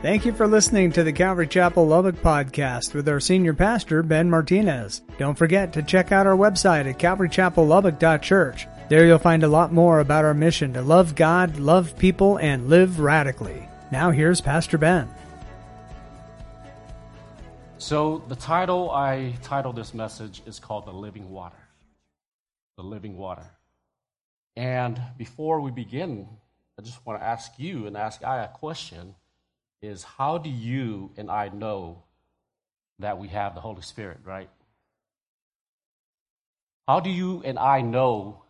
Thank you for listening to the Calvary Chapel Lubbock podcast with our senior pastor, Ben Martinez. Don't forget to check out our website at calvarychapellubbock.church. There you'll find a lot more about our mission to love God, love people, and live radically. Now here's Pastor Ben. So, the title I titled this message is called The Living Water. The Living Water. And before we begin, I just want to ask you and ask I a question is how do you and I know that we have the Holy Spirit, right? How do you and I know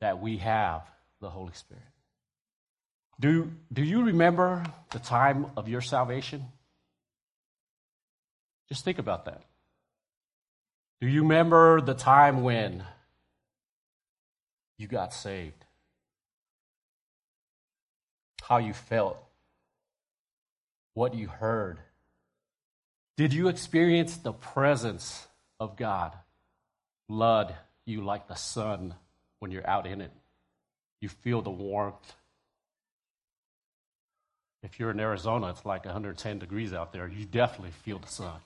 that we have the Holy Spirit? Do, do you remember the time of your salvation? Just think about that. Do you remember the time when you got saved? How you felt? What you heard? Did you experience the presence of God flood you like the sun when you're out in it? You feel the warmth. If you're in Arizona, it's like 110 degrees out there. You definitely feel the sun.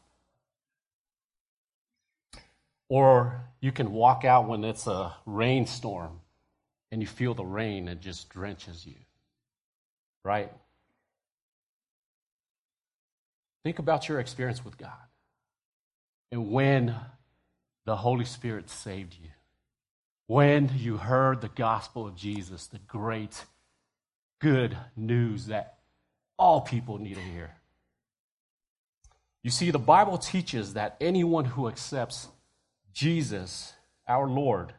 Or you can walk out when it's a rainstorm and you feel the rain and just drenches you. Right? Think about your experience with God and when the Holy Spirit saved you. When you heard the gospel of Jesus, the great, good news that all people need to hear. You see, the Bible teaches that anyone who accepts Jesus, our Lord,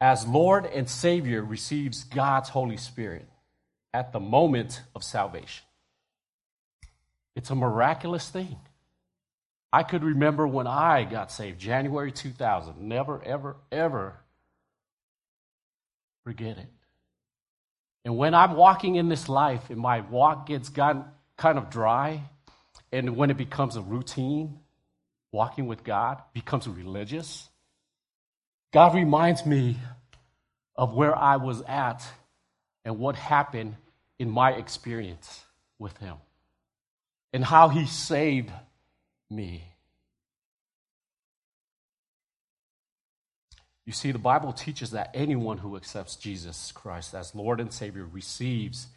as Lord and Savior receives God's Holy Spirit at the moment of salvation. It's a miraculous thing. I could remember when I got saved, January 2000. Never, ever, ever forget it. And when I'm walking in this life and my walk gets gotten kind of dry, and when it becomes a routine, walking with God becomes religious, God reminds me of where I was at and what happened in my experience with Him and how he saved me. You see, the Bible teaches that anyone who accepts Jesus Christ as Lord and Savior receives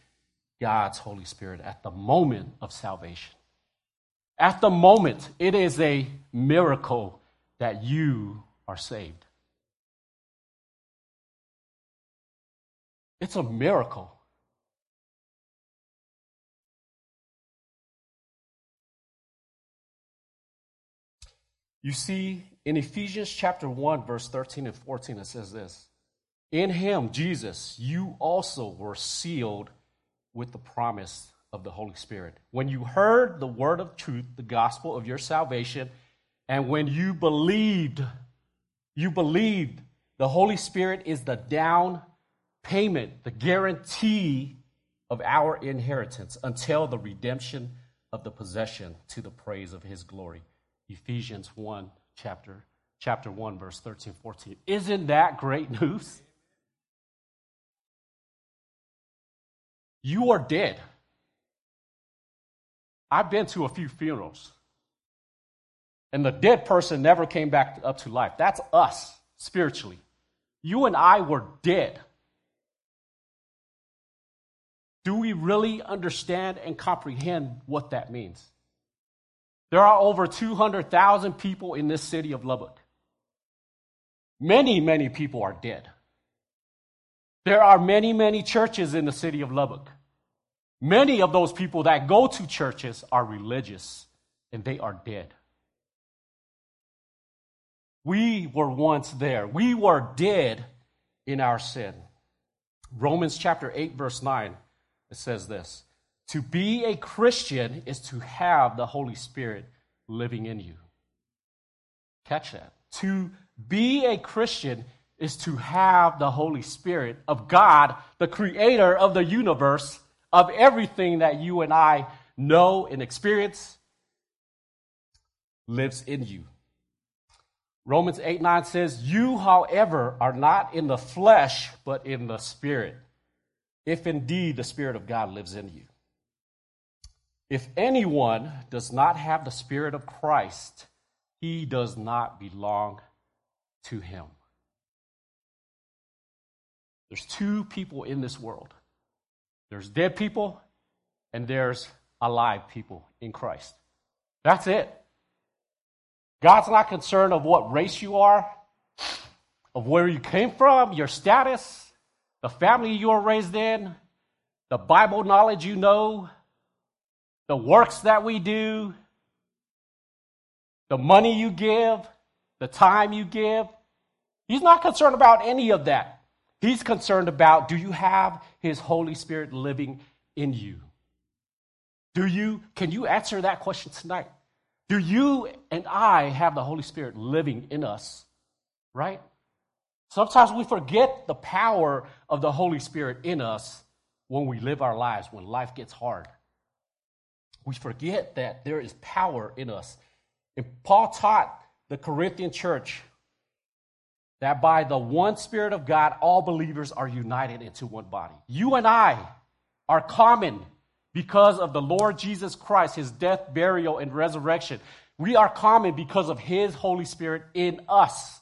God's Holy Spirit at the moment of salvation. At the moment, it is a miracle that you are saved. It's a miracle. You see, in Ephesians chapter 1, verse 13 and 14, it says this In him, Jesus, you also were sealed with the promise of the Holy Spirit. When you heard the word of truth, the gospel of your salvation, and when you believed, you believed the Holy Spirit is the down payment, the guarantee of our inheritance until the redemption of the possession to the praise of his glory. Ephesians 1, chapter, chapter 1, verse 13, 14. Isn't that great news? You are dead. I've been to a few funerals, and the dead person never came back up to life. That's us spiritually. You and I were dead. Do we really understand and comprehend what that means? There are over 200,000 people in this city of Lubbock. Many, many people are dead. There are many, many churches in the city of Lubbock. Many of those people that go to churches are religious and they are dead. We were once there. We were dead in our sin. Romans chapter 8, verse 9, it says this to be a Christian is to have the Holy Spirit living in you. Catch that. To be a Christian is to have the Holy Spirit of God, the creator of the universe, of everything that you and I know and experience, lives in you. Romans 8 9 says, You, however, are not in the flesh, but in the Spirit, if indeed the Spirit of God lives in you. If anyone does not have the Spirit of Christ, he does not belong to him. There's two people in this world there's dead people, and there's alive people in Christ. That's it. God's not concerned of what race you are, of where you came from, your status, the family you were raised in, the Bible knowledge you know, the works that we do, the money you give, the time you give. He's not concerned about any of that. He's concerned about do you have His Holy Spirit living in you? Do you, can you answer that question tonight? Do you and I have the Holy Spirit living in us? Right? Sometimes we forget the power of the Holy Spirit in us when we live our lives, when life gets hard. We forget that there is power in us. And Paul taught the Corinthian church that by the one Spirit of God, all believers are united into one body. You and I are common because of the Lord Jesus Christ, his death, burial, and resurrection. We are common because of his Holy Spirit in us.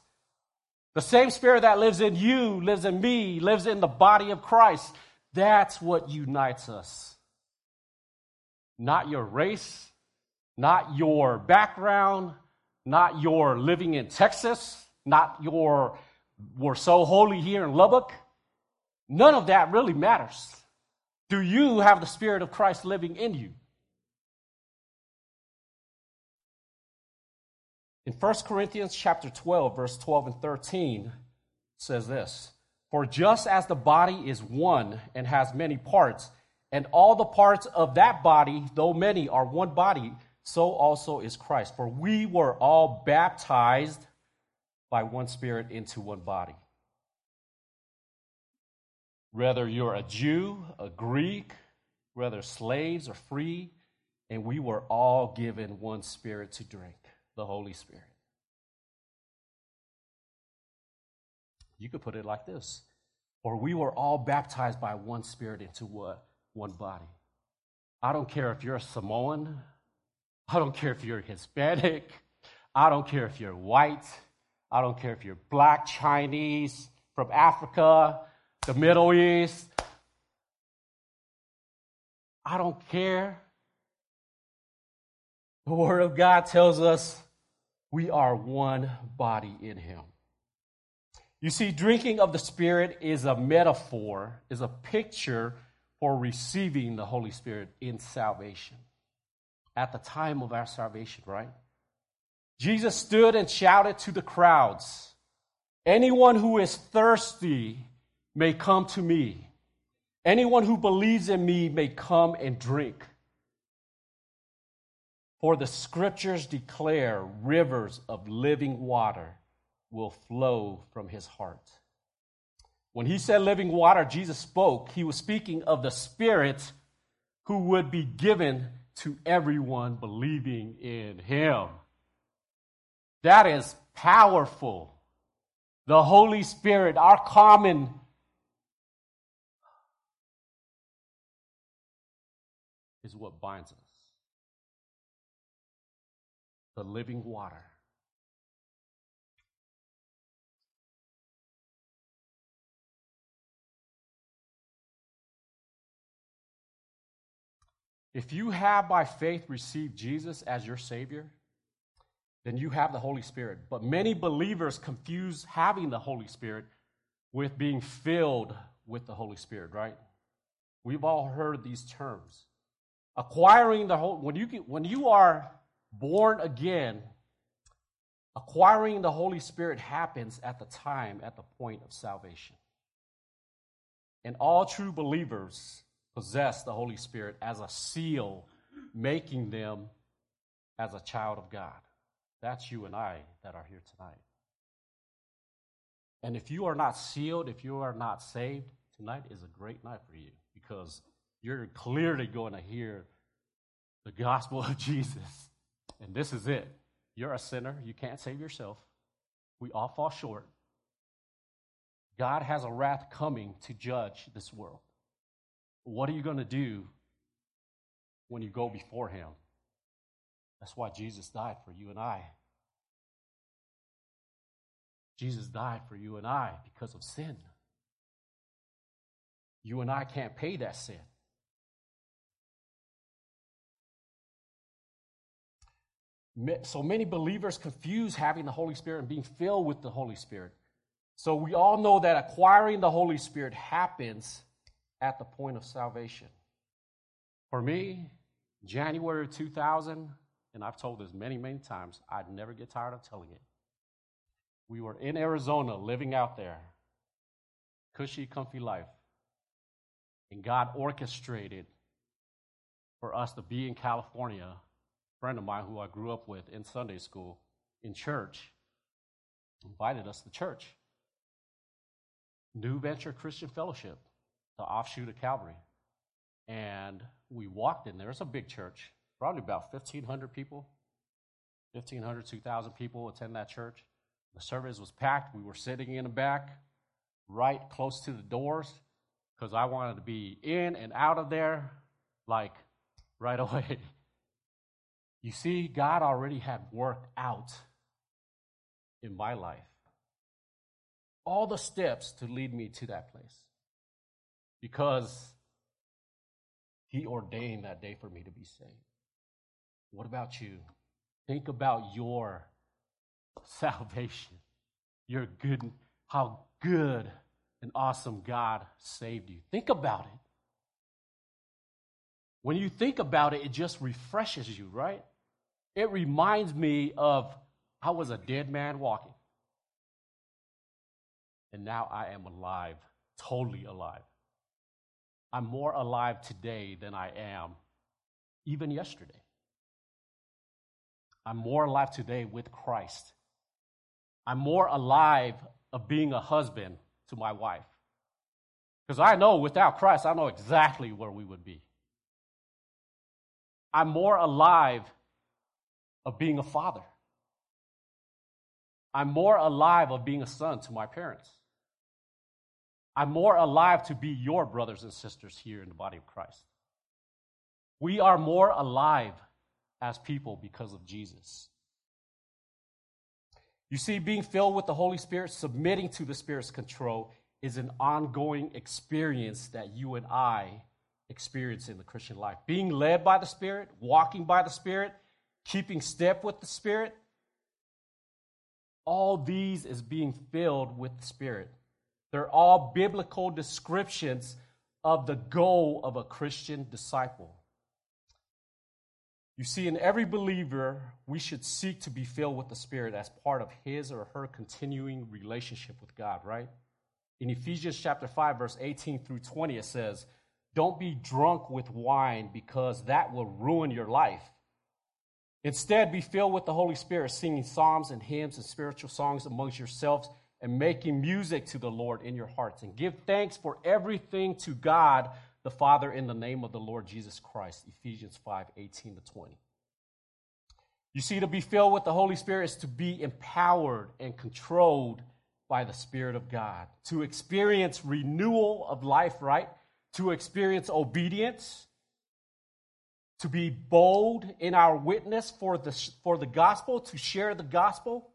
The same Spirit that lives in you, lives in me, lives in the body of Christ. That's what unites us. Not your race, not your background, not your living in Texas, not your we're so holy here in Lubbock. None of that really matters. Do you have the Spirit of Christ living in you? In 1 Corinthians chapter 12, verse 12 and 13 says this For just as the body is one and has many parts, and all the parts of that body, though many, are one body, so also is Christ. For we were all baptized by one Spirit into one body whether you're a Jew, a Greek, whether slaves or free, and we were all given one spirit to drink, the Holy Spirit. You could put it like this or we were all baptized by one spirit into what? One body. I don't care if you're a Samoan, I don't care if you're Hispanic, I don't care if you're white, I don't care if you're black, Chinese, from Africa, the Middle East. I don't care. The Word of God tells us we are one body in Him. You see, drinking of the Spirit is a metaphor, is a picture for receiving the Holy Spirit in salvation. At the time of our salvation, right? Jesus stood and shouted to the crowds Anyone who is thirsty may come to me. Anyone who believes in me may come and drink. For the scriptures declare rivers of living water will flow from his heart. When he said living water, Jesus spoke, he was speaking of the Spirit who would be given to everyone believing in him. That is powerful. The Holy Spirit, our common is what binds us the living water. If you have by faith received Jesus as your Savior, then you have the Holy Spirit. But many believers confuse having the Holy Spirit with being filled with the Holy Spirit, right? We've all heard these terms acquiring the Holy, when you get, when you are born again acquiring the holy spirit happens at the time at the point of salvation and all true believers possess the holy spirit as a seal making them as a child of god that's you and i that are here tonight and if you are not sealed if you are not saved tonight is a great night for you because you're clearly going to hear the gospel of Jesus. And this is it. You're a sinner. You can't save yourself. We all fall short. God has a wrath coming to judge this world. What are you going to do when you go before Him. That's why Jesus died for you and I. Jesus died for you and I because of sin. You and I can't pay that sin. So many believers confuse having the Holy Spirit and being filled with the Holy Spirit. So we all know that acquiring the Holy Spirit happens at the point of salvation. For me, January 2000, and I've told this many, many times, I'd never get tired of telling it. We were in Arizona living out there, cushy, comfy life. And God orchestrated for us to be in California A friend of mine who I grew up with in Sunday school, in church, invited us to church. New Venture Christian Fellowship, the offshoot of Calvary. And we walked in there. It's a big church, probably about 1,500 people. 1,500, 2,000 people attend that church. The service was packed. We were sitting in the back, right close to the doors, because I wanted to be in and out of there like right away. You see, God already had worked out in my life all the steps to lead me to that place because He ordained that day for me to be saved. What about you? Think about your salvation, your good, how good and awesome God saved you. Think about it. When you think about it, it just refreshes you, right? It reminds me of I was a dead man walking. And now I am alive, totally alive. I'm more alive today than I am even yesterday. I'm more alive today with Christ. I'm more alive of being a husband to my wife. Because I know without Christ, I know exactly where we would be. I'm more alive of being a father. I'm more alive of being a son to my parents. I'm more alive to be your brothers and sisters here in the body of Christ. We are more alive as people because of Jesus. You see, being filled with the Holy Spirit, submitting to the Spirit's control, is an ongoing experience that you and I experience in the Christian life. Being led by the Spirit, walking by the Spirit, keeping step with the Spirit, all these is being filled with the Spirit. They're all biblical descriptions of the goal of a Christian disciple. You see, in every believer, we should seek to be filled with the Spirit as part of his or her continuing relationship with God, right? In Ephesians chapter 5, verse 18 through 20, it says, Don't be drunk with wine because that will ruin your life. Instead, be filled with the Holy Spirit, singing psalms and hymns and spiritual songs amongst yourselves and making music to the Lord in your hearts. And give thanks for everything to God the Father in the name of the Lord Jesus Christ. Ephesians 5 18 to 20. You see, to be filled with the Holy Spirit is to be empowered and controlled by the Spirit of God, to experience renewal of life, right? To experience obedience, to be bold in our witness for the, for the gospel, to share the gospel,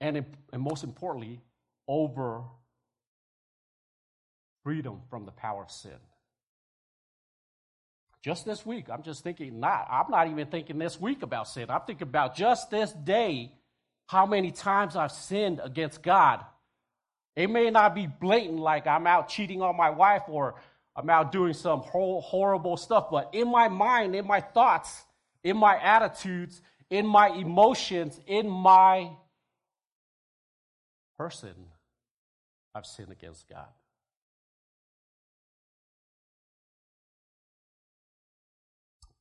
and, and most importantly, over freedom from the power of sin. Just this week, I'm just thinking, not, I'm not even thinking this week about sin. I'm thinking about just this day, how many times I've sinned against God. It may not be blatant, like I'm out cheating on my wife or I'm out doing some horrible stuff, but in my mind, in my thoughts, in my attitudes, in my emotions, in my person, I've sinned against God.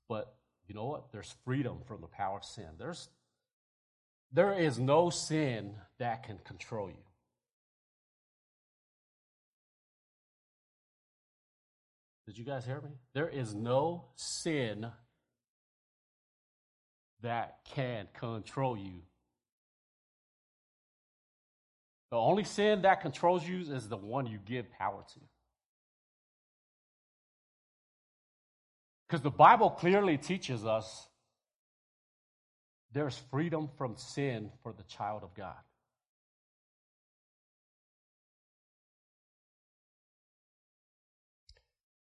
But you know what? There's freedom from the power of sin. There's, there is no sin that can control you. Did you guys hear me? There is no sin that can control you. The only sin that controls you is the one you give power to. Because the Bible clearly teaches us there's freedom from sin for the child of God.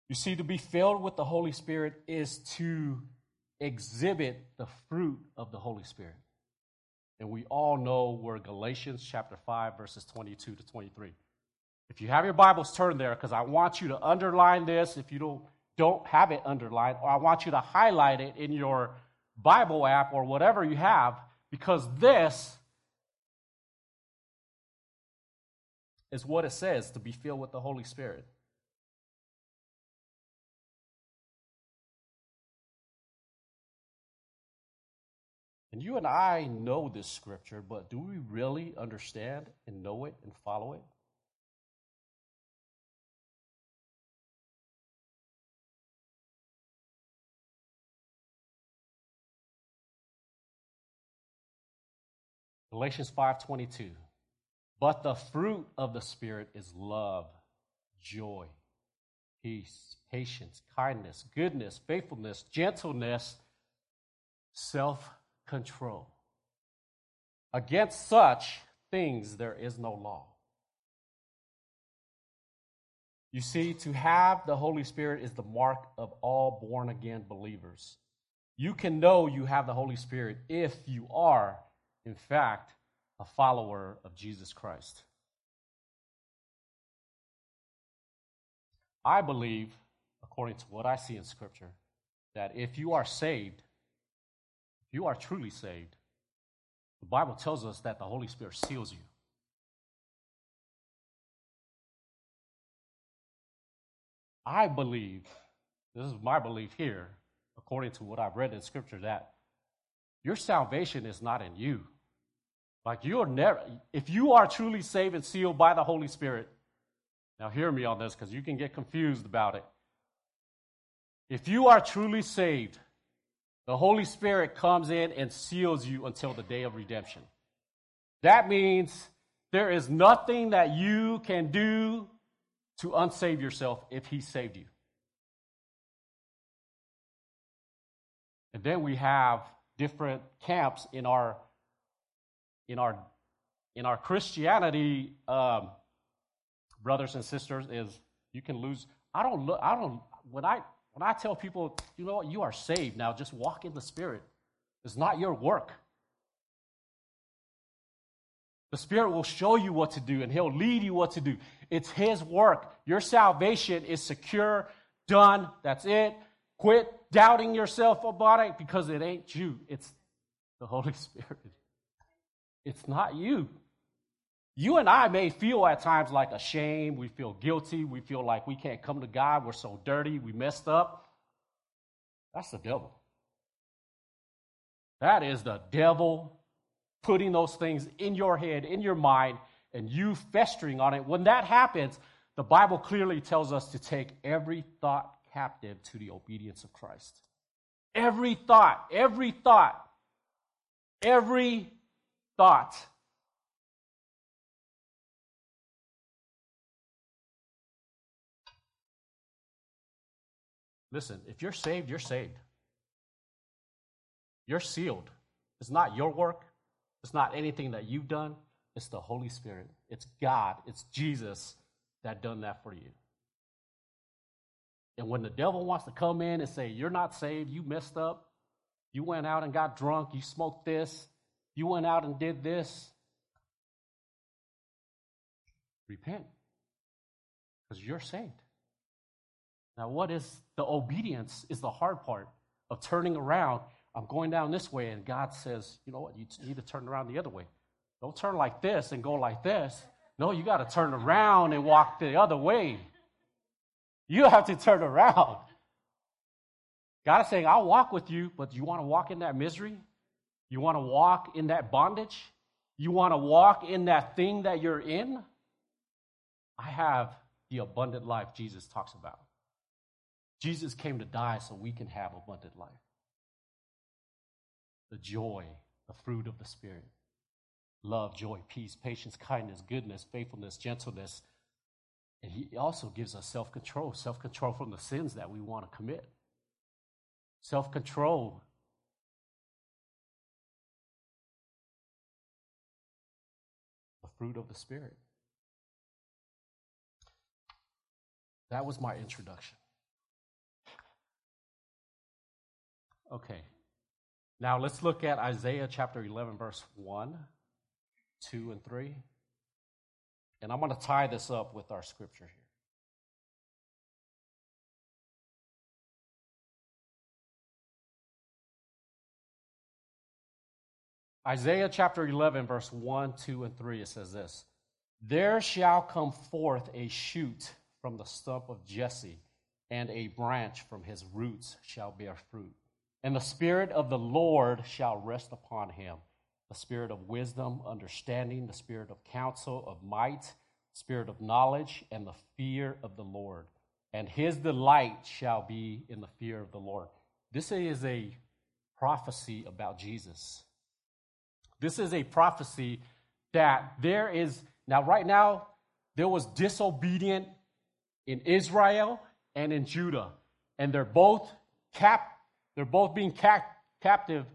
You see, to be filled with the Holy Spirit is to exhibit the fruit of the Holy Spirit. And we all know where Galatians chapter 5, verses 22 to 23. If you have your Bibles, turn there because I want you to underline this if you don't, don't have it underlined, or I want you to highlight it in your Bible app or whatever you have because this is what it says to be filled with the Holy Spirit. And you and I know this scripture, but do we really understand and know it and follow it? Galatians 5:22 But the fruit of the spirit is love, joy, peace, patience, kindness, goodness, faithfulness, gentleness, self-control. Against such things there is no law. You see, to have the Holy Spirit is the mark of all born again believers. You can know you have the Holy Spirit if you are in fact, a follower of Jesus Christ. I believe, according to what I see in Scripture, that if you are saved, you are truly saved, the Bible tells us that the Holy Spirit seals you. I believe, this is my belief here, according to what I've read in Scripture, that your salvation is not in you. Like you're never, if you are truly saved and sealed by the Holy Spirit, now hear me on this because you can get confused about it. If you are truly saved, the Holy Spirit comes in and seals you until the day of redemption. That means there is nothing that you can do to unsave yourself if He saved you. And then we have different camps in our in our in our Christianity, um, brothers and sisters, is you can lose. I don't look. I don't. When I when I tell people, you know what, you are saved now. Just walk in the Spirit. It's not your work. The Spirit will show you what to do and He'll lead you what to do. It's His work. Your salvation is secure, done. That's it. Quit doubting yourself about it because it ain't you, it's the Holy Spirit. It's not you. You and I may feel at times like ashamed. We feel guilty. We feel like we can't come to God. We're so dirty. We messed up. That's the devil. That is the devil putting those things in your head, in your mind, and you festering on it. When that happens, the Bible clearly tells us to take every thought captive to the obedience of Christ. Every thought, every thought, every thought. Listen, if you're saved, you're saved. You're sealed. It's not your work. It's not anything that you've done. It's the Holy Spirit. It's God. It's Jesus that done that for you. And when the devil wants to come in and say, You're not saved, you messed up, you went out and got drunk, you smoked this, you went out and did this. Repent because you're saved. Now, what is the obedience is the hard part of turning around. I'm going down this way, and God says, you know what, you need to turn around the other way. Don't turn like this and go like this. No, you got to turn around and walk the other way. You have to turn around. God is saying, I'll walk with you, but you want to walk in that misery? You want to walk in that bondage? You want to walk in that thing that you're in? I have the abundant life Jesus talks about. Jesus came to die so we can have abundant life. The joy, the fruit of the Spirit love, joy, peace, patience, kindness, goodness, faithfulness, gentleness. And He also gives us self control self control from the sins that we want to commit. self control. The fruit of the Spirit. That was my introduction. Okay. Now let's look at Isaiah chapter 11, verse 1, 2, and 3. And I'm going to tie this up with our scripture here. Isaiah chapter 11, verse 1, 2, and 3, it says this There shall come forth a shoot from the stump of Jesse, and a branch from his roots shall bear fruit. And the Spirit of the Lord shall rest upon him the Spirit of wisdom, understanding, the Spirit of counsel, of might, Spirit of knowledge, and the fear of the Lord. And his delight shall be in the fear of the Lord. This is a prophecy about Jesus. This is a prophecy that there is, now, right now, there was disobedient in Israel and in Judah. And they're both cap, they're both being cap, captive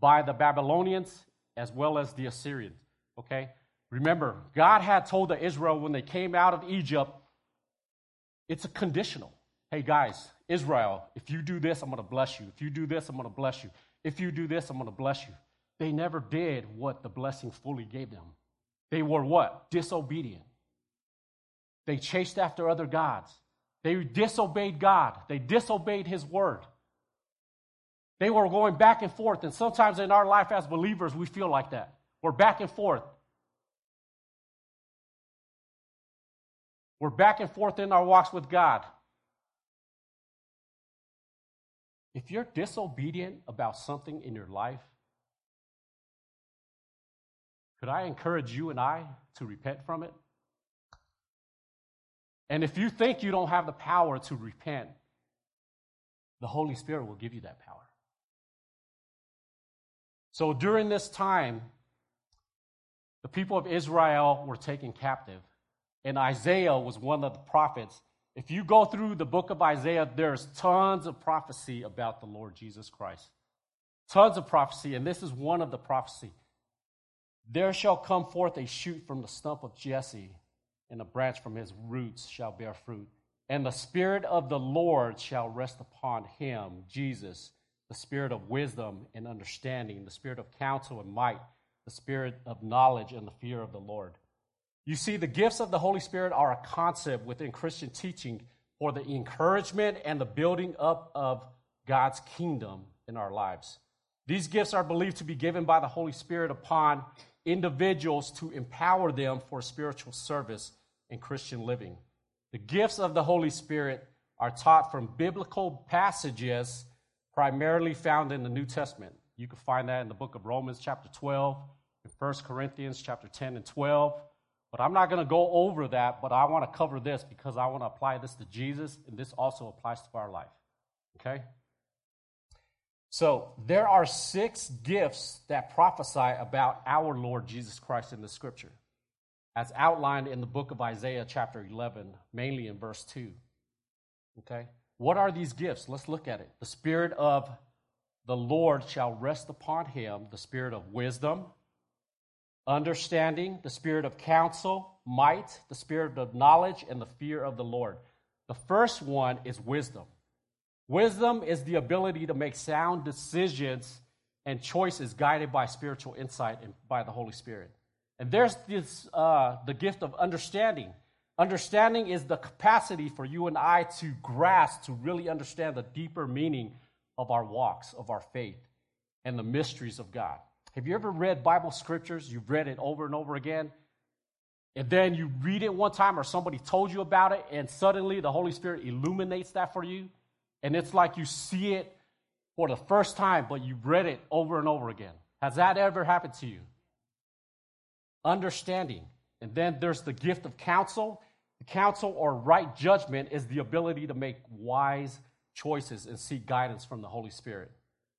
by the Babylonians as well as the Assyrians. Okay? Remember, God had told the Israel when they came out of Egypt, it's a conditional. Hey guys, Israel, if you do this, I'm going to bless you. If you do this, I'm going to bless you. If you do this, I'm going to bless you. They never did what the blessing fully gave them. They were what? Disobedient. They chased after other gods. They disobeyed God. They disobeyed His word. They were going back and forth. And sometimes in our life as believers, we feel like that. We're back and forth. We're back and forth in our walks with God. If you're disobedient about something in your life, could I encourage you and I to repent from it? And if you think you don't have the power to repent, the Holy Spirit will give you that power. So during this time, the people of Israel were taken captive, and Isaiah was one of the prophets. If you go through the book of Isaiah, there's tons of prophecy about the Lord Jesus Christ. Tons of prophecy, and this is one of the prophecy. There shall come forth a shoot from the stump of Jesse, and a branch from his roots shall bear fruit. And the Spirit of the Lord shall rest upon him, Jesus, the Spirit of wisdom and understanding, the Spirit of counsel and might, the Spirit of knowledge and the fear of the Lord. You see, the gifts of the Holy Spirit are a concept within Christian teaching for the encouragement and the building up of God's kingdom in our lives. These gifts are believed to be given by the Holy Spirit upon individuals to empower them for spiritual service in Christian living. The gifts of the Holy Spirit are taught from biblical passages primarily found in the New Testament. You can find that in the book of Romans, chapter 12, in 1 Corinthians, chapter 10 and 12. But I'm not going to go over that, but I want to cover this because I want to apply this to Jesus, and this also applies to our life. Okay? So there are six gifts that prophesy about our Lord Jesus Christ in the scripture, as outlined in the book of Isaiah, chapter 11, mainly in verse 2. Okay? What are these gifts? Let's look at it. The Spirit of the Lord shall rest upon him, the Spirit of wisdom, understanding, the Spirit of counsel, might, the Spirit of knowledge, and the fear of the Lord. The first one is wisdom. Wisdom is the ability to make sound decisions and choices guided by spiritual insight and by the Holy Spirit. And there's this, uh, the gift of understanding. Understanding is the capacity for you and I to grasp, to really understand the deeper meaning of our walks, of our faith, and the mysteries of God. Have you ever read Bible scriptures? You've read it over and over again, and then you read it one time or somebody told you about it, and suddenly the Holy Spirit illuminates that for you, and it's like you see it for the first time, but you've read it over and over again. Has that ever happened to you? Understanding. And then there's the gift of counsel. Counsel or right judgment is the ability to make wise choices and seek guidance from the Holy Spirit,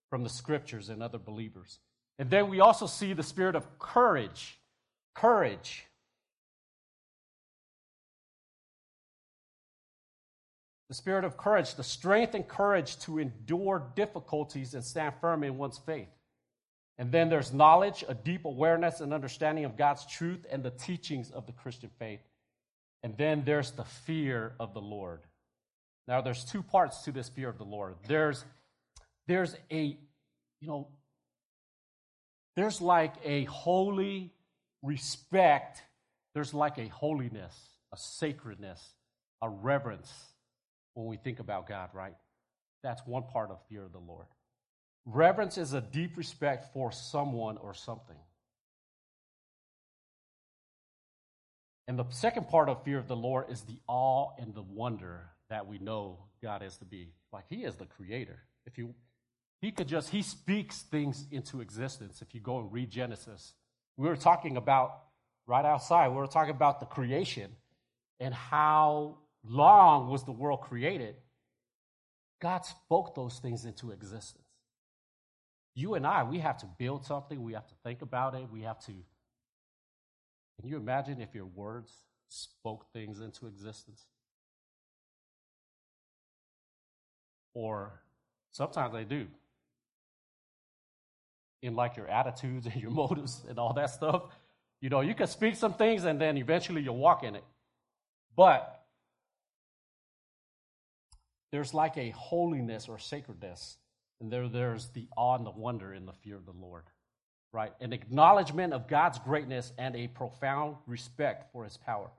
from the scriptures and other believers. And then we also see the spirit of courage. Courage. The spirit of courage, the strength and courage to endure difficulties and stand firm in one's faith. And then there's knowledge, a deep awareness and understanding of God's truth and the teachings of the Christian faith. And then there's the fear of the Lord. Now, there's two parts to this fear of the Lord. There's, there's a, you know, there's like a holy respect, there's like a holiness, a sacredness, a reverence when we think about God, right? That's one part of fear of the Lord. Reverence is a deep respect for someone or something. And the second part of fear of the Lord is the awe and the wonder that we know God is to be. Like He is the creator. If you He could just He speaks things into existence. If you go and read Genesis, we were talking about right outside, we were talking about the creation and how long was the world created. God spoke those things into existence. You and I, we have to build something, we have to think about it, we have to can you imagine if your words spoke things into existence? Or sometimes they do. In like your attitudes and your motives and all that stuff. You know, you can speak some things and then eventually you'll walk in it. But there's like a holiness or sacredness, and there, there's the awe and the wonder in the fear of the Lord right? An acknowledgement of God's greatness and a profound respect for his power.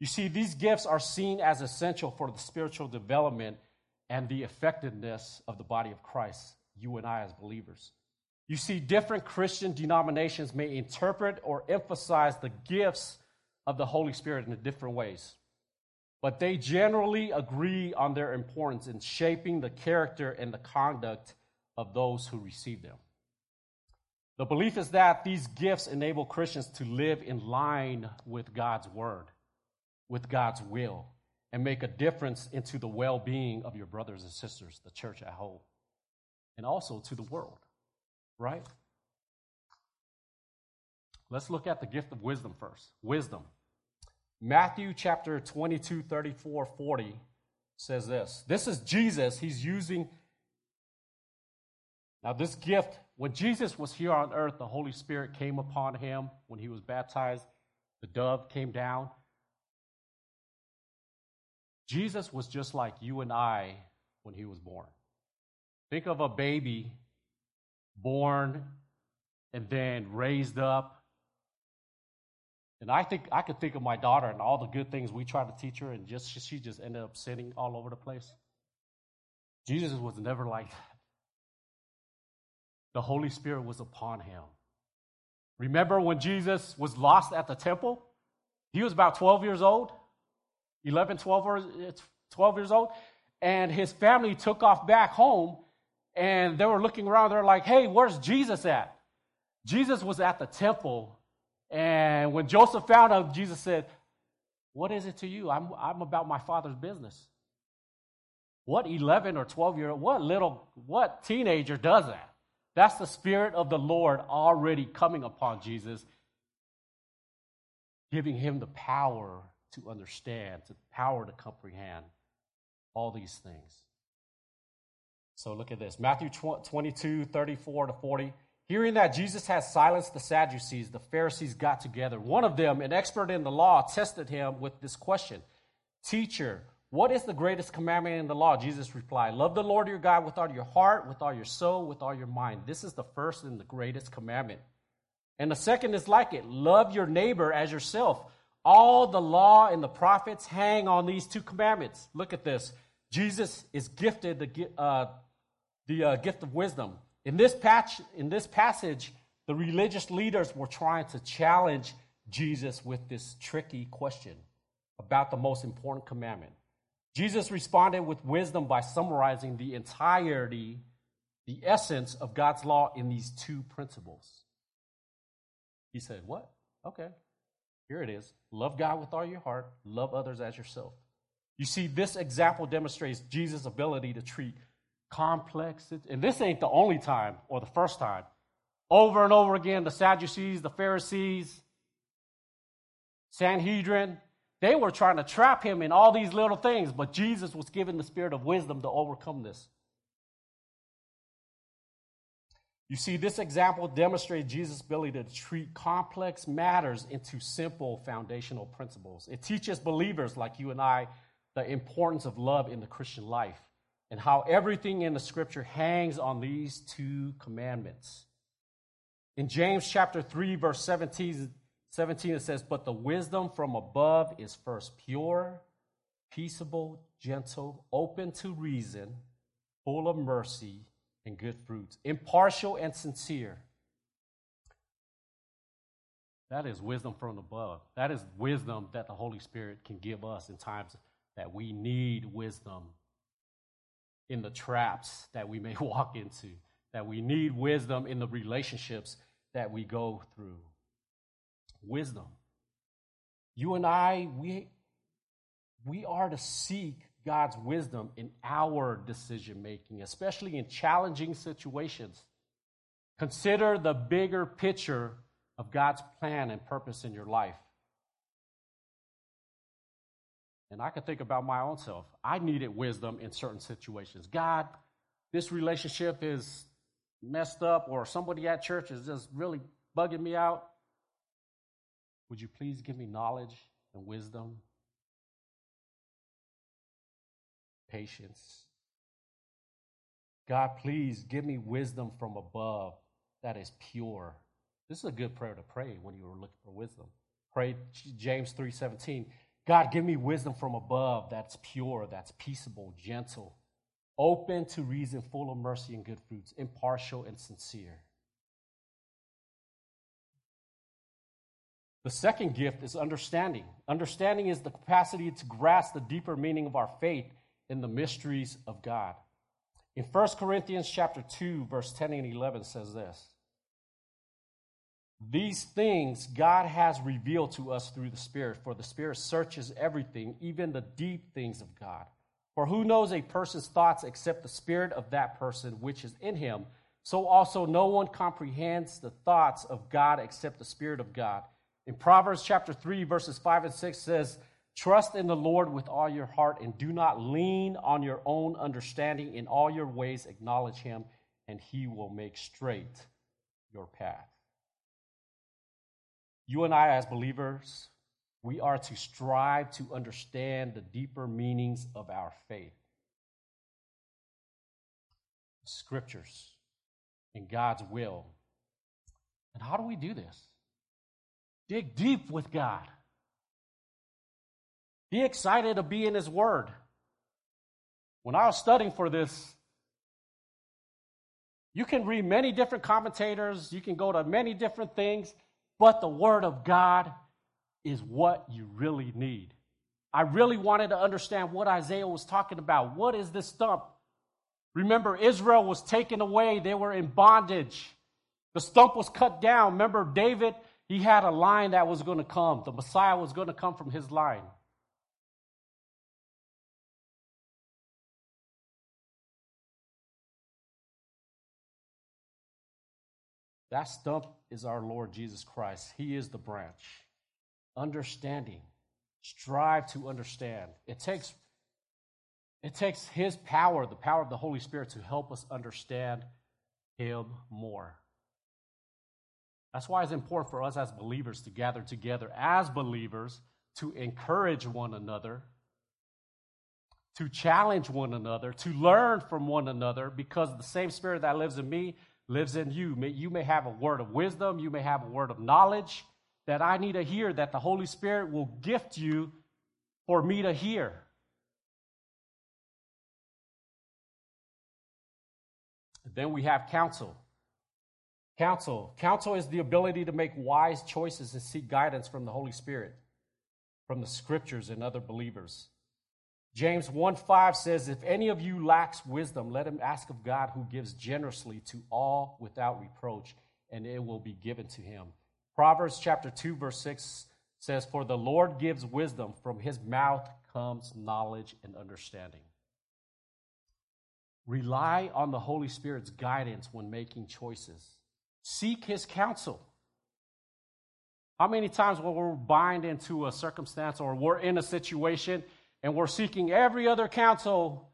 You see, these gifts are seen as essential for the spiritual development and the effectiveness of the body of Christ, you and I as believers. You see, different Christian denominations may interpret or emphasize the gifts of the Holy Spirit in different ways, but they generally agree on their importance in shaping the character and the conduct of those who receive them. The belief is that these gifts enable Christians to live in line with God's word, with God's will, and make a difference into the well being of your brothers and sisters, the church at whole, and also to the world, right? Let's look at the gift of wisdom first. Wisdom. Matthew chapter 22, 34, 40 says this. This is Jesus. He's using. Now, this gift when Jesus was here on earth, the Holy Spirit came upon him when he was baptized. The dove came down. Jesus was just like you and I when he was born. Think of a baby born and then raised up. And I think I could think of my daughter and all the good things we tried to teach her, and just she just ended up sitting all over the place. Jesus was never like that the Holy Spirit was upon him. Remember when Jesus was lost at the temple? He was about 12 years old, 11, 12, 12 years old, and his family took off back home and they were looking around. They're like, hey, where's Jesus at? Jesus was at the temple. And when Joseph found him, Jesus said, What is it to you? I'm, I'm about my father's business. What 11 or 12 year old, what little, what teenager does that? That's the Spirit of the Lord already coming upon Jesus, giving him the power to understand, the power to comprehend all these things. So look at this Matthew 22, 34 to 40. Hearing that Jesus had silenced the Sadducees, the Pharisees got together. One of them, an expert in the law, tested him with this question Teacher, what is the greatest commandment in the law? Jesus replied, Love the Lord your God with all your heart, with all your soul, with all your mind. This is the first and the greatest commandment. And the second is like it love your neighbor as yourself. All the law and the prophets hang on these two commandments. Look at this. Jesus is gifted the, uh, the uh, gift of wisdom. In this, patch, in this passage, the religious leaders were trying to challenge Jesus with this tricky question about the most important commandment. Jesus responded with wisdom by summarizing the entirety, the essence of God's law in these two principles. He said, What? Okay, here it is. Love God with all your heart, love others as yourself. You see, this example demonstrates Jesus' ability to treat complex, and this ain't the only time or the first time. Over and over again, the Sadducees, the Pharisees, Sanhedrin, They were trying to trap him in all these little things, but Jesus was given the spirit of wisdom to overcome this. You see, this example demonstrates Jesus' ability to treat complex matters into simple foundational principles. It teaches believers like you and I the importance of love in the Christian life and how everything in the scripture hangs on these two commandments. In James chapter 3, verse 17, 17, it says, But the wisdom from above is first pure, peaceable, gentle, open to reason, full of mercy and good fruits, impartial and sincere. That is wisdom from above. That is wisdom that the Holy Spirit can give us in times that we need wisdom in the traps that we may walk into, that we need wisdom in the relationships that we go through. Wisdom. You and I, we, we are to seek God's wisdom in our decision making, especially in challenging situations. Consider the bigger picture of God's plan and purpose in your life. And I can think about my own self. I needed wisdom in certain situations. God, this relationship is messed up, or somebody at church is just really bugging me out. Would you please give me knowledge and wisdom patience. God, please give me wisdom from above that is pure. This is a good prayer to pray when you are looking for wisdom. Pray James 3:17. God, give me wisdom from above that's pure, that's peaceable, gentle, open to reason, full of mercy and good fruits, impartial and sincere. The second gift is understanding. Understanding is the capacity to grasp the deeper meaning of our faith in the mysteries of God. In 1 Corinthians chapter 2 verse 10 and 11 says this. These things God has revealed to us through the Spirit, for the Spirit searches everything, even the deep things of God. For who knows a person's thoughts except the spirit of that person which is in him? So also no one comprehends the thoughts of God except the Spirit of God. In Proverbs chapter 3, verses 5 and 6 says, Trust in the Lord with all your heart and do not lean on your own understanding. In all your ways, acknowledge him, and he will make straight your path. You and I, as believers, we are to strive to understand the deeper meanings of our faith. Scriptures and God's will. And how do we do this? Dig deep with God. Be excited to be in His Word. When I was studying for this, you can read many different commentators, you can go to many different things, but the Word of God is what you really need. I really wanted to understand what Isaiah was talking about. What is this stump? Remember, Israel was taken away, they were in bondage. The stump was cut down. Remember, David, he had a line that was going to come. The Messiah was going to come from his line. That stump is our Lord Jesus Christ. He is the branch. Understanding. Strive to understand. It takes, it takes His power, the power of the Holy Spirit, to help us understand Him more. That's why it's important for us as believers to gather together as believers to encourage one another, to challenge one another, to learn from one another, because the same Spirit that lives in me lives in you. You may have a word of wisdom, you may have a word of knowledge that I need to hear, that the Holy Spirit will gift you for me to hear. Then we have counsel. Counsel. Counsel is the ability to make wise choices and seek guidance from the Holy Spirit, from the scriptures and other believers. James 1 5 says, If any of you lacks wisdom, let him ask of God who gives generously to all without reproach, and it will be given to him. Proverbs chapter 2, verse 6 says, For the Lord gives wisdom, from his mouth comes knowledge and understanding. Rely on the Holy Spirit's guidance when making choices. Seek his counsel. How many times when we're bind into a circumstance or we're in a situation and we're seeking every other counsel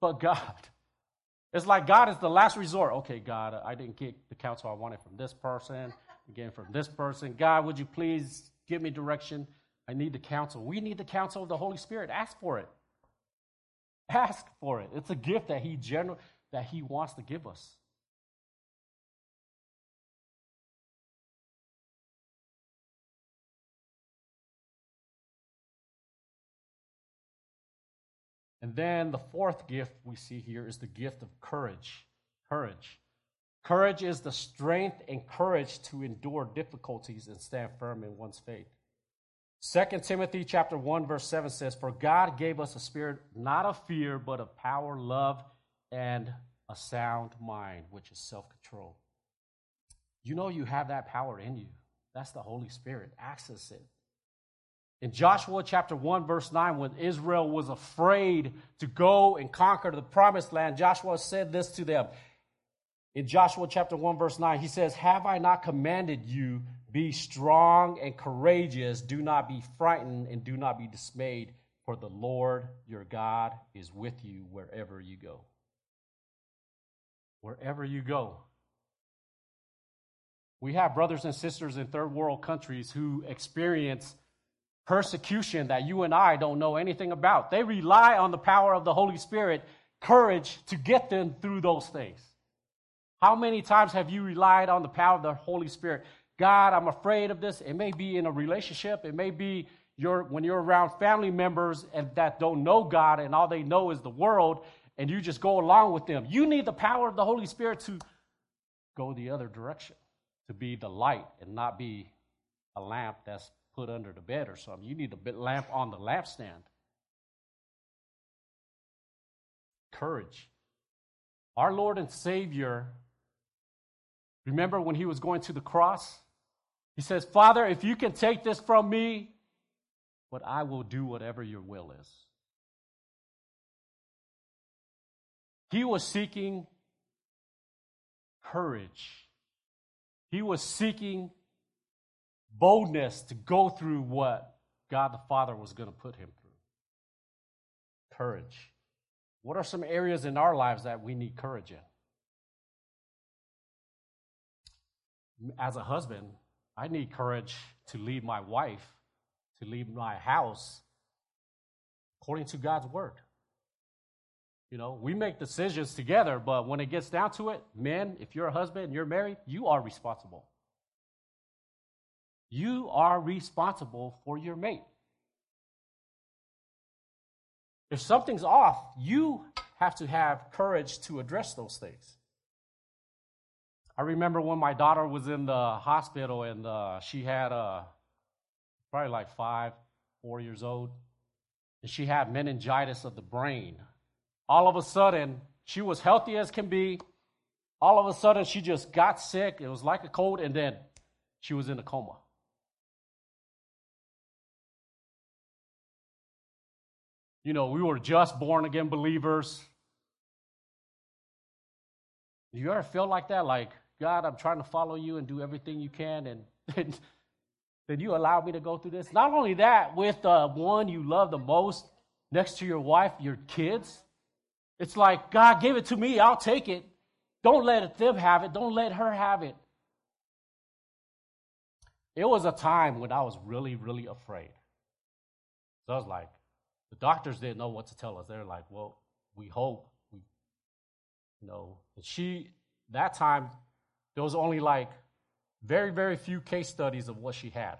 but God? It's like God is the last resort. Okay, God, I didn't get the counsel I wanted from this person, again from this person. God, would you please give me direction? I need the counsel. We need the counsel of the Holy Spirit. Ask for it. Ask for it. It's a gift that He general that He wants to give us. And then the fourth gift we see here is the gift of courage. Courage. Courage is the strength and courage to endure difficulties and stand firm in one's faith. 2 Timothy chapter 1 verse 7 says, "For God gave us a spirit not of fear, but of power, love, and a sound mind, which is self-control." You know you have that power in you. That's the Holy Spirit. Access it. In Joshua chapter 1, verse 9, when Israel was afraid to go and conquer the promised land, Joshua said this to them. In Joshua chapter 1, verse 9, he says, Have I not commanded you, be strong and courageous, do not be frightened and do not be dismayed, for the Lord your God is with you wherever you go. Wherever you go. We have brothers and sisters in third world countries who experience persecution that you and I don't know anything about. They rely on the power of the Holy Spirit, courage to get them through those things. How many times have you relied on the power of the Holy Spirit? God, I'm afraid of this. It may be in a relationship. It may be your, when you're around family members and that don't know God and all they know is the world and you just go along with them. You need the power of the Holy Spirit to go the other direction, to be the light and not be a lamp that's put under the bed or something. You need a lamp on the lampstand. Courage. Our Lord and Savior, remember when he was going to the cross? He says, Father, if you can take this from me, but I will do whatever your will is. He was seeking courage. He was seeking boldness to go through what God the Father was going to put him through. Courage. What are some areas in our lives that we need courage in? As a husband, I need courage to lead my wife, to lead my house according to God's word. You know, we make decisions together, but when it gets down to it, men, if you're a husband and you're married, you are responsible. You are responsible for your mate. If something's off, you have to have courage to address those things. I remember when my daughter was in the hospital and uh, she had uh, probably like five, four years old, and she had meningitis of the brain. All of a sudden, she was healthy as can be. All of a sudden, she just got sick. It was like a cold, and then she was in a coma. You know, we were just born again believers. You ever feel like that? Like, God, I'm trying to follow you and do everything you can, and then you allow me to go through this? Not only that, with the one you love the most next to your wife, your kids, it's like, God, give it to me, I'll take it. Don't let them have it, don't let her have it. It was a time when I was really, really afraid. So I was like, the doctors didn't know what to tell us. They're like, well, we hope. We, you know, and she, that time, there was only like very, very few case studies of what she had.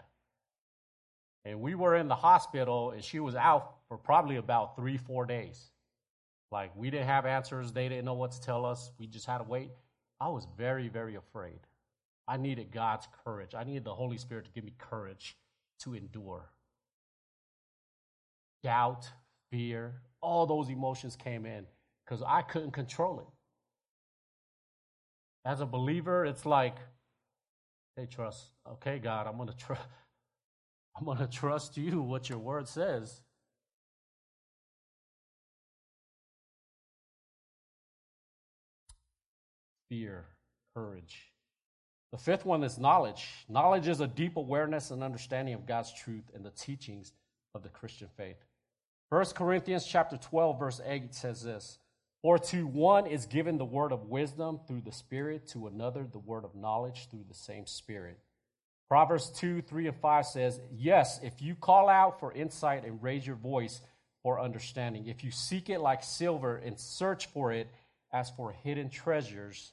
And we were in the hospital and she was out for probably about three, four days. Like we didn't have answers. They didn't know what to tell us. We just had to wait. I was very, very afraid. I needed God's courage. I needed the Holy Spirit to give me courage to endure doubt, fear, all those emotions came in because I couldn't control it. As a believer, it's like, hey, trust. Okay, God, I'm gonna trust. I'm gonna trust you. What your word says. Fear, courage. The fifth one is knowledge. Knowledge is a deep awareness and understanding of God's truth and the teachings of the Christian faith. 1 Corinthians chapter 12 verse 8 says this, "For to one is given the word of wisdom through the Spirit, to another the word of knowledge through the same Spirit." Proverbs 2, 3 and 5 says, Yes, if you call out for insight and raise your voice for understanding, if you seek it like silver and search for it as for hidden treasures,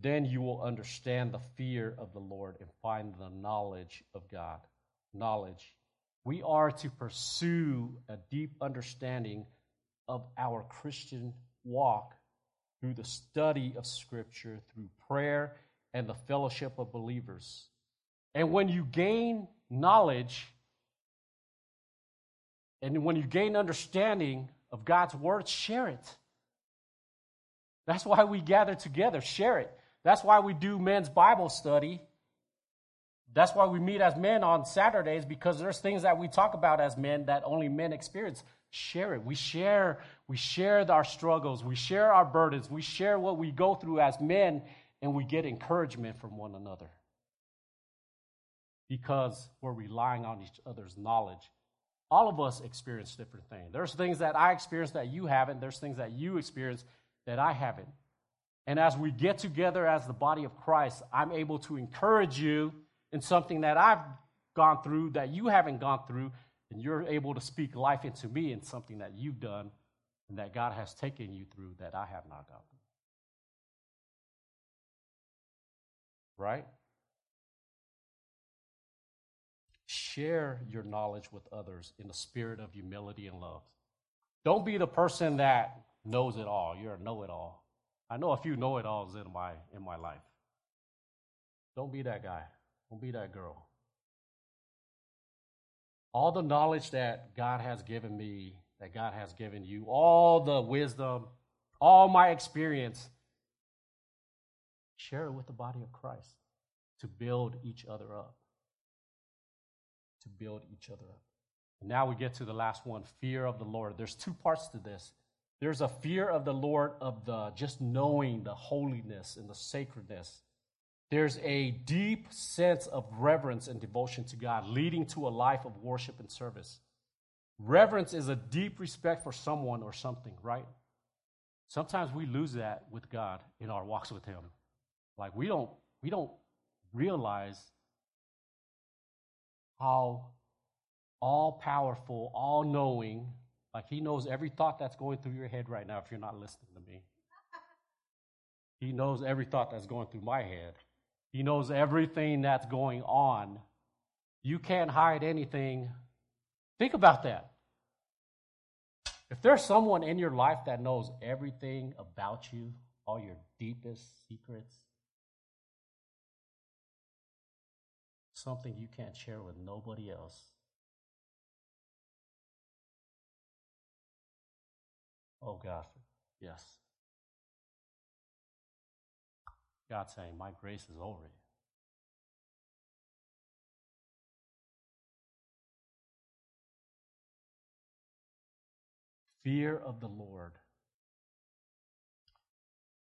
then you will understand the fear of the Lord and find the knowledge of God. Knowledge. We are to pursue a deep understanding of our Christian walk through the study of Scripture, through prayer, and the fellowship of believers. And when you gain knowledge, and when you gain understanding of God's word, share it. That's why we gather together, share it. That's why we do men's Bible study. That's why we meet as men on Saturdays because there's things that we talk about as men that only men experience. Share it. We share, we share our struggles, we share our burdens, we share what we go through as men, and we get encouragement from one another because we're relying on each other's knowledge. All of us experience different things. There's things that I experience that you haven't, there's things that you experience that I haven't. And as we get together as the body of Christ, I'm able to encourage you in something that I've gone through that you haven't gone through, and you're able to speak life into me in something that you've done and that God has taken you through that I have not gone through. Right? Share your knowledge with others in the spirit of humility and love. Don't be the person that knows it all. You're a know it all. I know a few know it alls in my, in my life. Don't be that guy. Don't be that girl. All the knowledge that God has given me, that God has given you, all the wisdom, all my experience, share it with the body of Christ to build each other up to build each other up. And now we get to the last one fear of the Lord. There's two parts to this. There's a fear of the Lord of the just knowing the holiness and the sacredness. There's a deep sense of reverence and devotion to God, leading to a life of worship and service. Reverence is a deep respect for someone or something, right? Sometimes we lose that with God in our walks with Him. Like we don't we don't realize how all powerful, all knowing, like He knows every thought that's going through your head right now if you're not listening to me. He knows every thought that's going through my head. He knows everything that's going on. You can't hide anything. Think about that. If there's someone in your life that knows everything about you, all your deepest secrets, something you can't share with nobody else. Oh, God, yes. God saying, My grace is over you. Fear of the Lord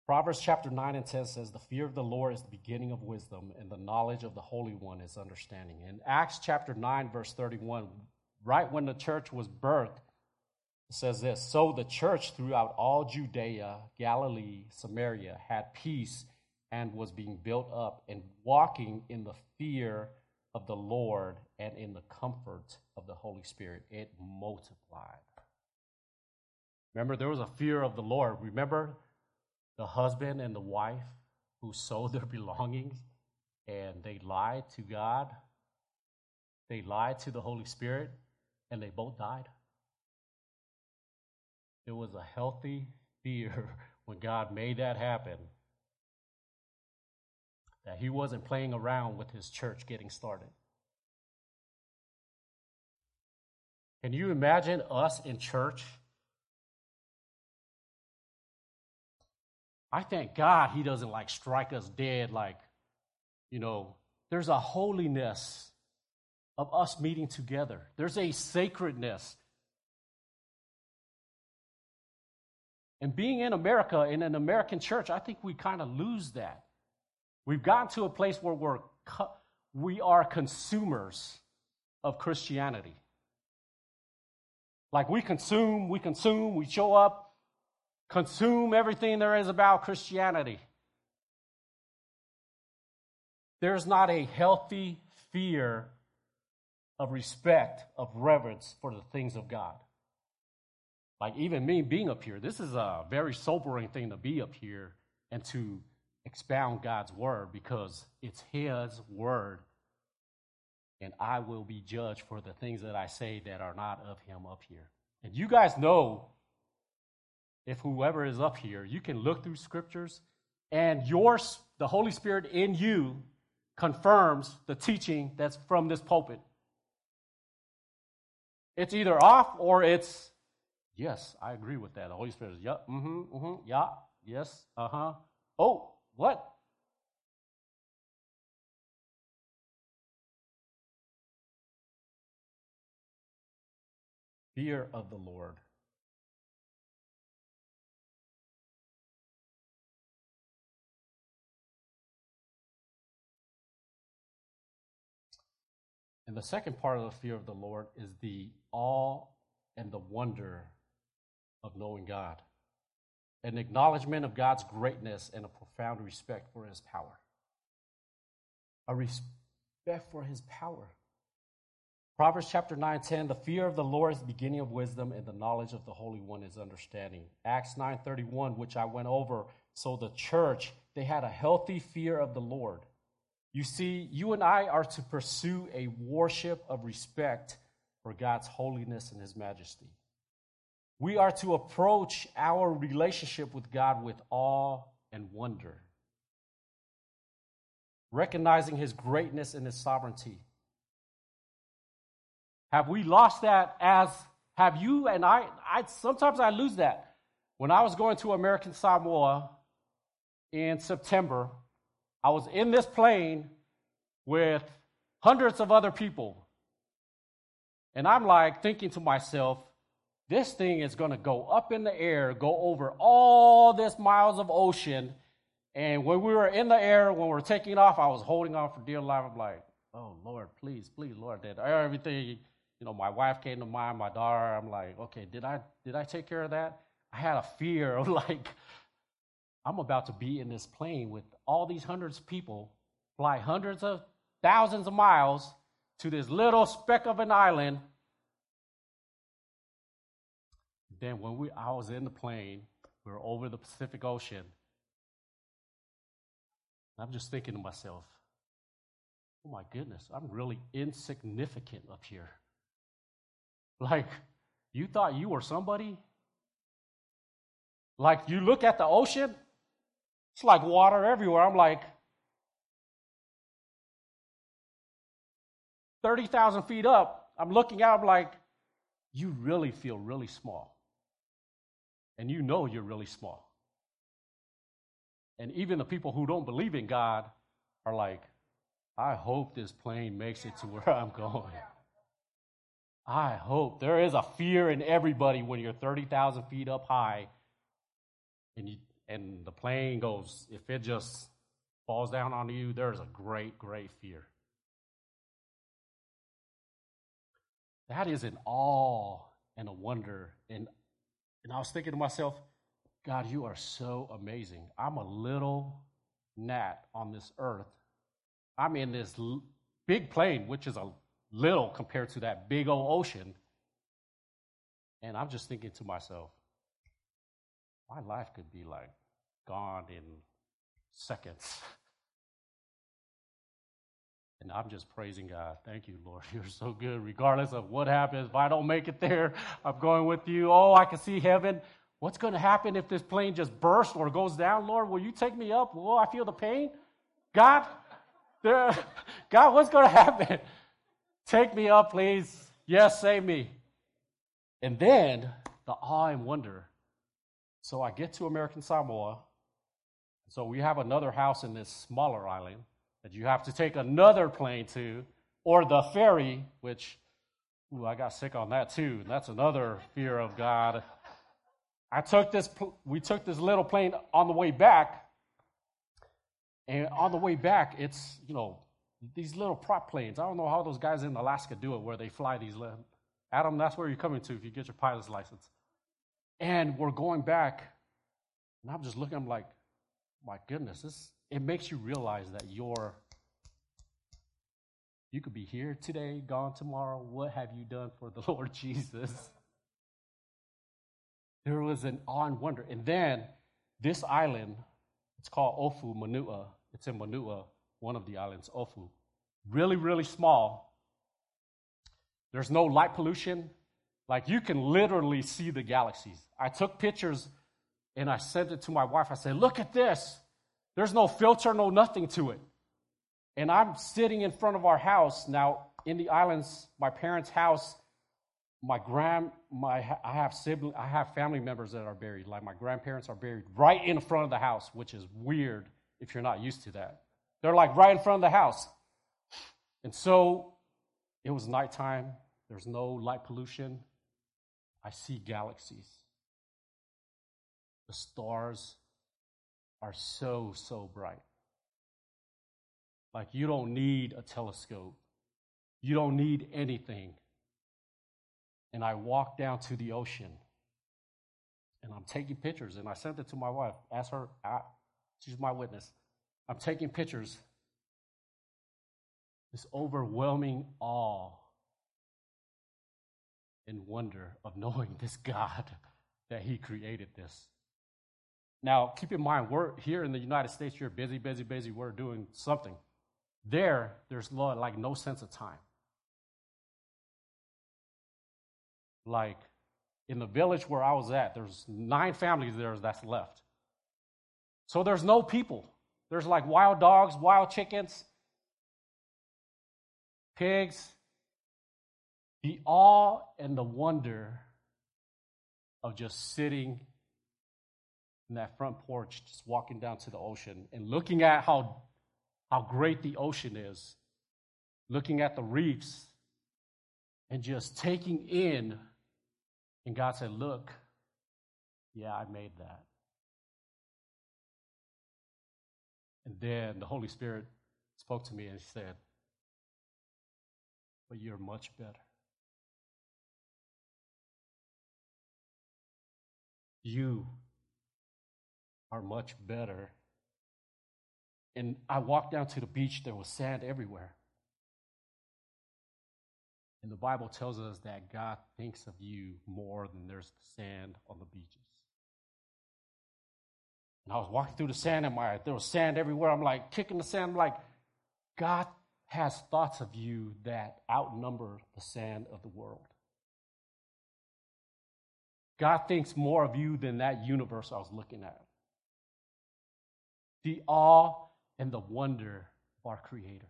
Proverbs chapter 9 and 10 says, The fear of the Lord is the beginning of wisdom, and the knowledge of the Holy One is understanding. In Acts chapter 9, verse 31, right when the church was birthed, says this So the church throughout all Judea, Galilee, Samaria had peace and was being built up and walking in the fear of the Lord and in the comfort of the Holy Spirit. It multiplied. Remember, there was a fear of the Lord. Remember, the husband and the wife who sold their belongings and they lied to God, they lied to the Holy Spirit, and they both died. It was a healthy fear when God made that happen that He wasn't playing around with His church getting started. Can you imagine us in church? I thank God he doesn't like strike us dead like, you know, there's a holiness of us meeting together. There's a sacredness. And being in America, in an American church, I think we kind of lose that. We've gotten to a place where we're we are consumers of Christianity. Like we consume, we consume, we show up, consume everything there is about Christianity. There's not a healthy fear of respect, of reverence for the things of God. Like even me being up here, this is a very sobering thing to be up here and to expound God's word because it's His word. And I will be judged for the things that I say that are not of Him up here. And you guys know if whoever is up here, you can look through scriptures and yours, the Holy Spirit in you confirms the teaching that's from this pulpit. It's either off or it's, yes, I agree with that. The Holy Spirit is, yep, mm-hmm, mm-hmm, yeah, yes, uh-huh. Oh, what? Fear of the Lord. And the second part of the fear of the Lord is the awe and the wonder of knowing God an acknowledgement of God's greatness and a profound respect for his power. A respect for his power. Proverbs chapter 9 10, the fear of the Lord is the beginning of wisdom, and the knowledge of the Holy One is understanding. Acts 9 31, which I went over. So the church, they had a healthy fear of the Lord. You see, you and I are to pursue a worship of respect for God's holiness and his majesty. We are to approach our relationship with God with awe and wonder, recognizing His greatness and His sovereignty. Have we lost that as have you and I, I sometimes I lose that. When I was going to American Samoa in September, I was in this plane with hundreds of other people. And I'm like thinking to myself, this thing is going to go up in the air, go over all this miles of ocean. And when we were in the air, when we were taking off, I was holding on for dear life. I'm like, oh, Lord, please, please, Lord. That everything, you know, my wife came to mind, my daughter. I'm like, okay, did I, did I take care of that? I had a fear of like, I'm about to be in this plane with all these hundreds of people, fly hundreds of thousands of miles to this little speck of an island then when we I was in the plane, we were over the Pacific Ocean. I'm just thinking to myself, oh my goodness, I'm really insignificant up here. Like, you thought you were somebody? Like, you look at the ocean, it's like water everywhere. I'm like, 30,000 feet up, I'm looking out, I'm like, you really feel really small and you know you're really small. And even the people who don't believe in God are like, I hope this plane makes it to where I'm going. I hope. There is a fear in everybody when you're 30,000 feet up high and, you, and the plane goes, if it just falls down on you, there's a great, great fear. That is an awe and a wonder and and I was thinking to myself, God, you are so amazing. I'm a little gnat on this earth. I'm in this big plane, which is a little compared to that big old ocean. And I'm just thinking to myself, my life could be like gone in seconds. And I'm just praising God. Thank you, Lord. You're so good. Regardless of what happens, if I don't make it there, I'm going with you. Oh, I can see heaven. What's going to happen if this plane just bursts or goes down, Lord? Will you take me up? Will I feel the pain? God, there, God, what's going to happen? Take me up, please. Yes, save me. And then the awe and wonder. So I get to American Samoa. So we have another house in this smaller island that you have to take another plane to, or the ferry, which, ooh, I got sick on that too. That's another fear of God. I took this, we took this little plane on the way back, And on the way back, it's, you know, these little prop planes. I don't know how those guys in Alaska do it where they fly these. Little, Adam, that's where you're coming to if you get your pilot's license. And we're going back, and I'm just looking, I'm like, my goodness, this, it makes you realize that you're, you could be here today, gone tomorrow. What have you done for the Lord Jesus? There was an awe and wonder. And then this island, it's called Ofu Manua. It's in Manua, one of the islands, Ofu. Really, really small. There's no light pollution. Like you can literally see the galaxies. I took pictures and I sent it to my wife. I said, Look at this. There's no filter, no nothing to it. And I'm sitting in front of our house. Now, in the islands, my parents' house, my grand, my, I have sibling, I have family members that are buried. Like my grandparents are buried right in front of the house, which is weird if you're not used to that. They're like right in front of the house. And so it was nighttime. There's no light pollution. I see galaxies. The stars are so, so bright. Like you don't need a telescope, you don't need anything. And I walk down to the ocean and I'm taking pictures. And I sent it to my wife. Ask her, I, she's my witness. I'm taking pictures. This overwhelming awe and wonder of knowing this God that He created this. Now, keep in mind, we're here in the United States, you're busy, busy, busy, we're doing something. There, there's like no sense of time. Like in the village where I was at, there's nine families there that's left. So there's no people. There's like wild dogs, wild chickens, pigs. The awe and the wonder of just sitting in that front porch, just walking down to the ocean and looking at how, how great the ocean is, looking at the reefs, and just taking in. And God said, Look, yeah, I made that. And then the Holy Spirit spoke to me and said, But you're much better. You are much better. And I walked down to the beach, there was sand everywhere. And the Bible tells us that God thinks of you more than there's sand on the beaches. And I was walking through the sand, and my there was sand everywhere. I'm like kicking the sand. I'm like, God has thoughts of you that outnumber the sand of the world. God thinks more of you than that universe I was looking at the awe and the wonder of our Creator.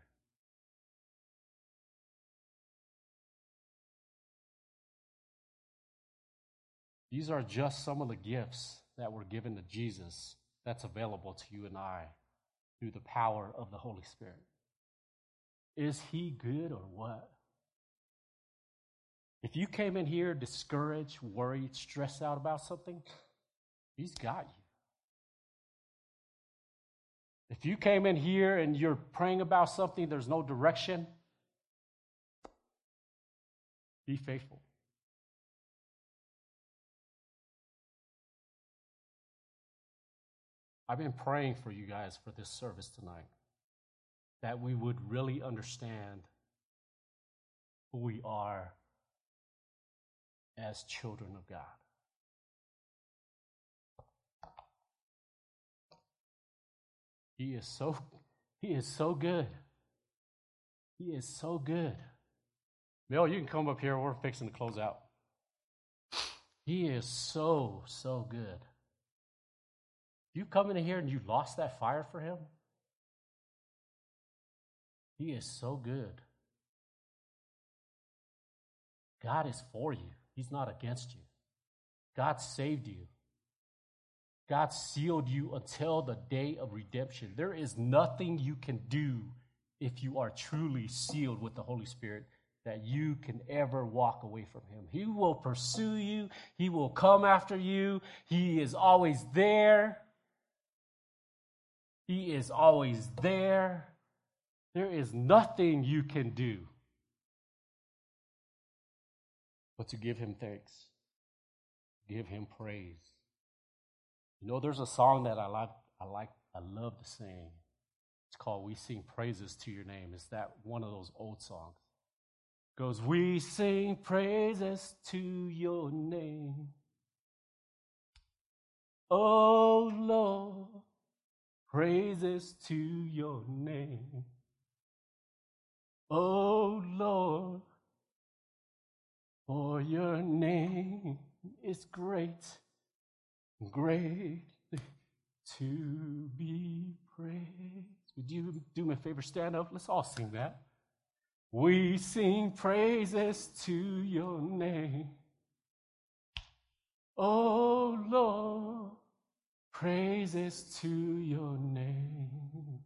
These are just some of the gifts that were given to Jesus that's available to you and I through the power of the Holy Spirit. Is he good or what? If you came in here discouraged, worried, stressed out about something, he's got you. If you came in here and you're praying about something, there's no direction, be faithful. I've been praying for you guys for this service tonight that we would really understand who we are as children of God. He is so he is so good. He is so good. Bill, you can come up here. We're fixing to close out. He is so, so good. You come in here and you lost that fire for him? He is so good. God is for you, He's not against you. God saved you. God sealed you until the day of redemption. There is nothing you can do if you are truly sealed with the Holy Spirit that you can ever walk away from Him. He will pursue you, He will come after you, He is always there. He is always there. There is nothing you can do but to give him thanks, give him praise. You know, there's a song that I like, I like, I love to sing. It's called We Sing Praises to Your Name. Is that one of those old songs? Goes, We sing praises to your name. Oh Lord, praises to your name. Oh Lord, for your name is great, great to be praised. Would you do me a favor? Stand up. Let's all sing that. We sing praises to your name. Oh Lord, praises to your name.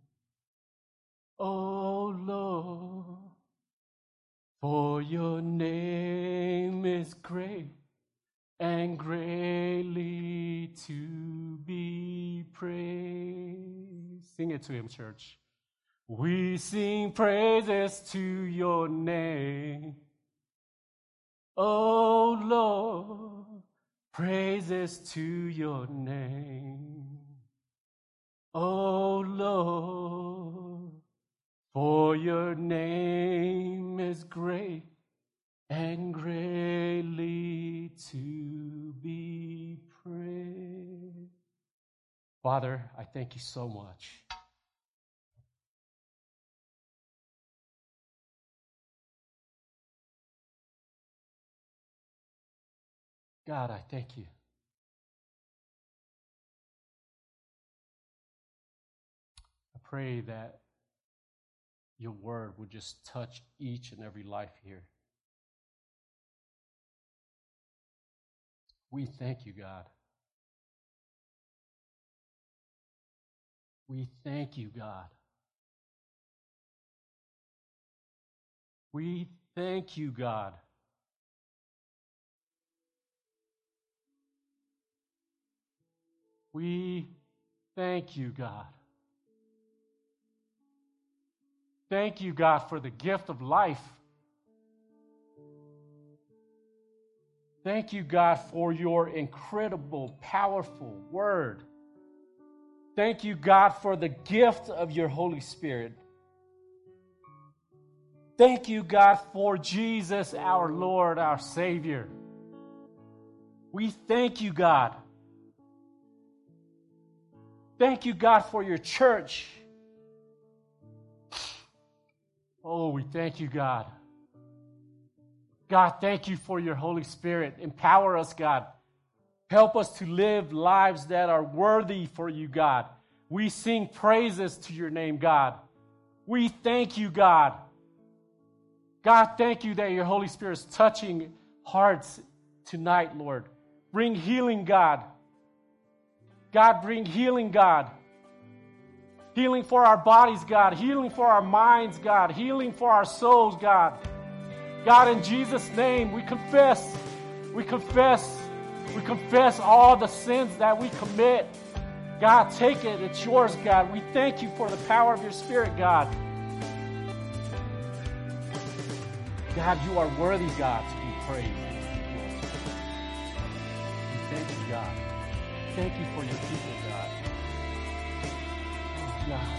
Oh Lord, for your name is great and greatly to be praised. Sing it to him, church. We sing praises to your name. Oh Lord, praises to your name. Oh Lord, for your name is great and greatly to be praised. Father, I thank you so much. God, I thank you. I pray that your word would just touch each and every life here. We thank you, God. We thank you, God. We thank you, God. We thank you, God. Thank you, God, for the gift of life. Thank you, God, for your incredible, powerful word. Thank you, God, for the gift of your Holy Spirit. Thank you, God, for Jesus, our Lord, our Savior. We thank you, God. Thank you, God, for your church. Oh, we thank you, God. God, thank you for your Holy Spirit. Empower us, God. Help us to live lives that are worthy for you, God. We sing praises to your name, God. We thank you, God. God, thank you that your Holy Spirit is touching hearts tonight, Lord. Bring healing, God. God, bring healing, God. Healing for our bodies, God. Healing for our minds, God. Healing for our souls, God. God, in Jesus' name, we confess, we confess, we confess all the sins that we commit. God, take it. It's yours, God. We thank you for the power of your Spirit, God. God, you are worthy, God, to be praised. We thank you, God. Thank you for your people, God. Oh, God.